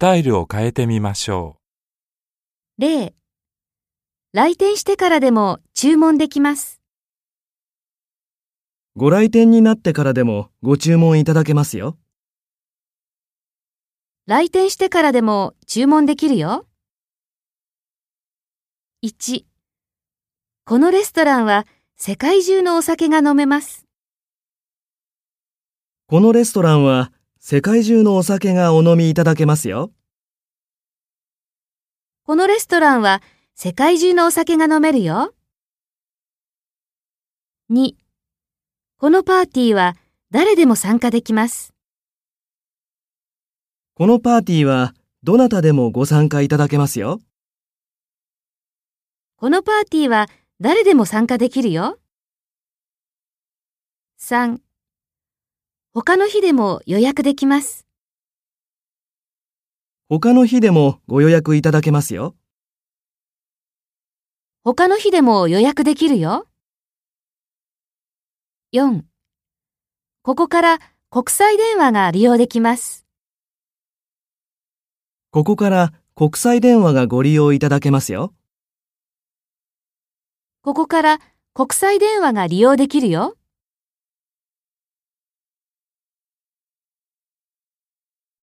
タイルを変えてみましょ例、来店してからでも注文できます。ご来店になってからでもご注文いただけますよ。来店してからでも注文できるよ。1、このレストランは世界中のお酒が飲めます。このレストランは世界中のお酒がお飲みいただけますよ。このレストランは世界中のお酒が飲めるよ。2、このパーティーは誰でも参加できます。このパーティーはどなたでもご参加いただけますよ。このパーティーは誰でも参加できるよ。3、他の日でも予約できます。他の日でもご予約いただけますよ。他の日でも予約できるよ。4、ここから国際電話が利用できます。ここから国際電話がご利用いただけますよ。ここから国際電話が利用できるよ。